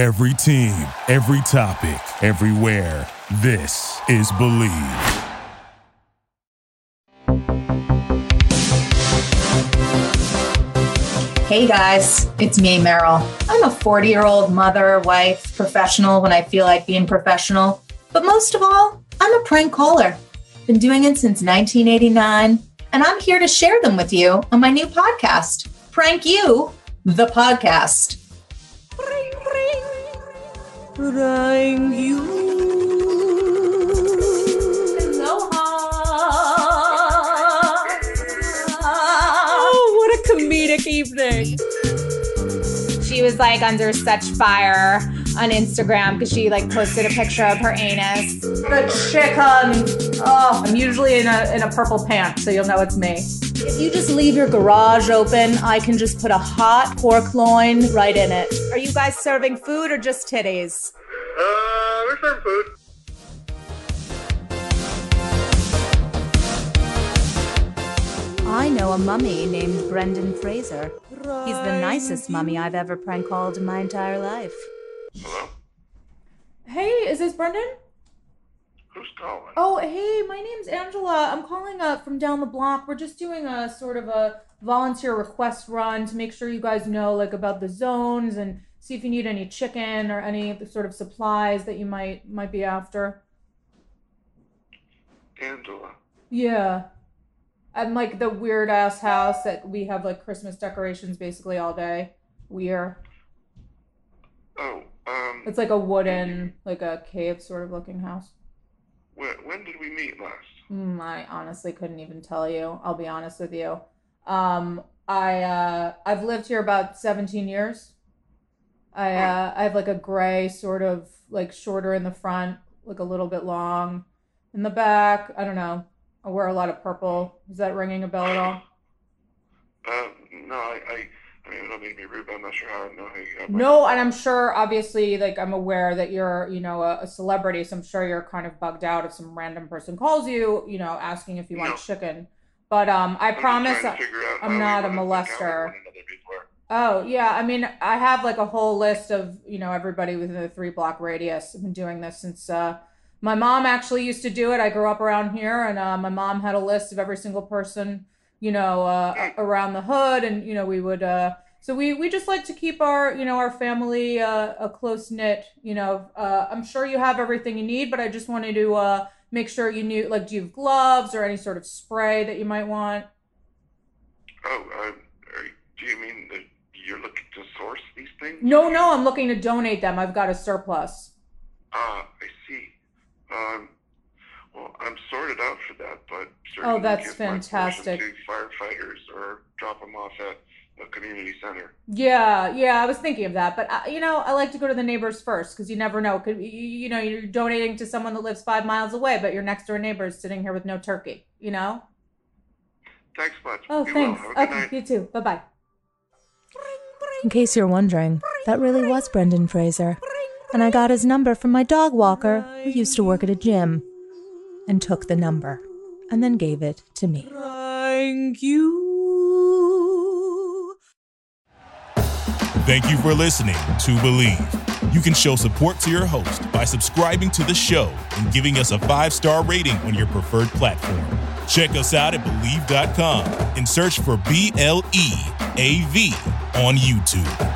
Every team, every topic, everywhere. This is Bleav. Hey guys, it's me, Meryl. I'm a 40 year old mother, wife, professional when I feel like being professional. But most of all, I'm a prank caller. Been doing it since 1989, and I'm here to share them with you on my new podcast, Prank You, the podcast. Prank You. Oh, what a comedic evening. She was like under such fire on Instagram because she like posted a picture of her anus. The chicken. Oh, I'm usually in a in a purple pant, so you'll know it's me. If you just leave your garage open, I can just put a hot pork loin right in it. Are you guys serving food or just titties? Uh, we're serving food. I know a mummy named Brendan Fraser. He's the nicest mummy I've ever prank called in my entire life. Hello? Hey, is this Brendan? Who's calling? Oh, hey, my name's Angela. I'm calling up from down the block. We're just doing a sort of a volunteer request run to make sure you guys know like about the zones and see if you need any chicken or any sort of supplies that you might might be after. Angela. Yeah. And like the weird ass house that we have like Christmas decorations basically all day. Weird. Oh, um, It's like a wooden, like a cave sort of looking house. when, when did we meet last? Mm, I honestly couldn't even tell you. I'll be honest with you. Um, I uh, I've lived here about 17 years. I uh, I have like a gray sort of like shorter in the front, like a little bit long in the back. I don't know. I wear a lot of purple. Is that ringing a bell at all? Uh, no, I, I, I mean, I don't mean to be rude, but I'm not sure how I know how you got my No, and I'm sure, obviously, like I'm aware that you're, you know, a, a celebrity, so I'm sure you're kind of bugged out if some random person calls you, you know, asking if you want No. chicken. But um, I I'm just promise. trying to figure out I'm how we not a wanna- like, how we molester. one another before. Oh yeah, I mean, I have like a whole list of you know everybody within a three block radius. I've been doing this since uh, my mom actually used to do it. I grew up around here, and uh, my mom had a list of every single person you know uh, around the hood, and you know we would. Uh, so we we just like to keep our you know our family uh, a close knit. You know, uh, I'm sure you have everything you need, but I just wanted to uh, make sure you knew like do you have gloves or any sort of spray that you might want. Oh, uh, do you mean that you're looking to source these things? No, no, I'm looking to donate them. I've got a surplus. Ah, I see. Um, well, I'm sorted out for that, but certainly Oh, that's give my fantastic. to firefighters or drop them off at a community center. Yeah, yeah, I was thinking of that, but uh, you know, I like to go to the neighbors first because you never know. Could you, you know you're donating to someone that lives five miles away, but your next door neighbor is sitting here with no turkey. You know? Thanks much. Oh, Be thanks. Well. Have a good Okay, night. you too. Bye bye. In case you're wondering, that really was Brendan Fraser. And I got his number from my dog walker, who used to work at a gym, and took the number, and then gave it to me. Thank you. Thank you for listening to Bleav. You can show support to your host by subscribing to the show and giving us a five star rating on your preferred platform. Check us out at Bleav.com and search for B L E A V on YouTube.